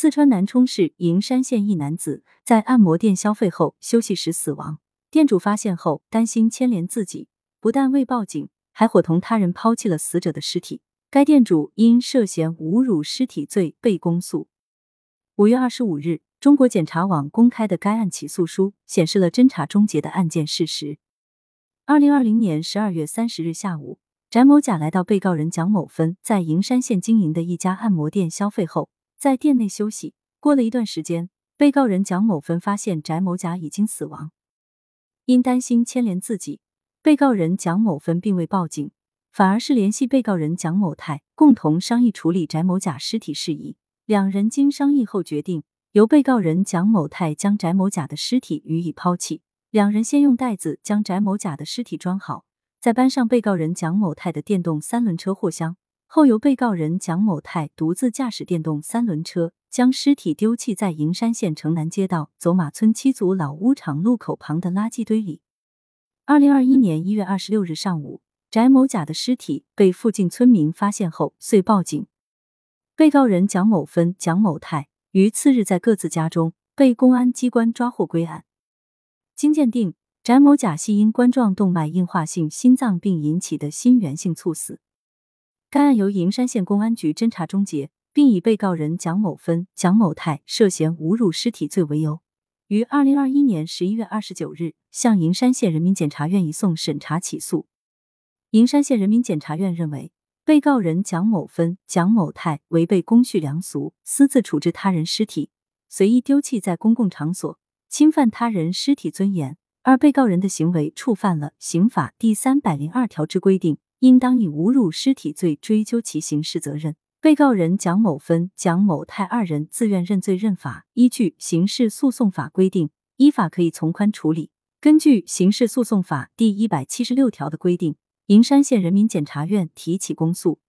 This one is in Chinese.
四川南充市营山县一男子在按摩店消费后休息时死亡，店主发现后担心牵连自己，不但未报警，还伙同他人抛弃了死者的尸体。该店主因涉嫌侮辱尸体罪被公诉。五月二十五日，中国检察网公开的该案起诉书显示了侦查终结的案件事实。二零二零年十二月三十日下午，翟某甲来到被告人蒋某芬在营山县经营的一家按摩店消费后。在店内休息，过了一段时间，被告人蒋某芬发现翟某甲已经死亡。因担心牵连自己，被告人蒋某芬并未报警，反而是联系被告人蒋某泰，共同商议处理翟某甲尸体事宜。两人经商议后决定，由被告人蒋某泰将翟某甲的尸体予以抛弃。两人先用袋子将翟某甲的尸体装好，再搬上被告人蒋某泰的电动三轮车货箱。后由被告人蒋某泰独自驾驶电动三轮车，将尸体丢弃在营山县城南街道走马村七组老屋场路口旁的垃圾堆里。二零二一年一月二十六日上午，翟某甲的尸体被附近村民发现后，遂报警。被告人蒋某芬、蒋某泰于次日在各自家中被公安机关抓获归案。经鉴定，翟某甲系因冠状动脉硬化性心脏病引起的心源性猝死。该案由营山县公安局侦查终结，并以被告人蒋某芬、蒋某泰涉嫌侮辱尸体罪为由，于二零二一年十一月二十九日向营山县人民检察院移送审查起诉。营山县人民检察院认为，被告人蒋某芬、蒋某泰违背公序良俗，私自处置他人尸体，随意丢弃在公共场所，侵犯他人尸体尊严，而被告人的行为触犯了刑法第三百零二条之规定。应当以侮辱尸体罪追究其刑事责任。被告人蒋某芬、蒋某泰二人自愿认罪认罚，依据刑事诉讼法规定，依法可以从宽处理。根据刑事诉讼法第一百七十六条的规定，营山县人民检察院提起公诉。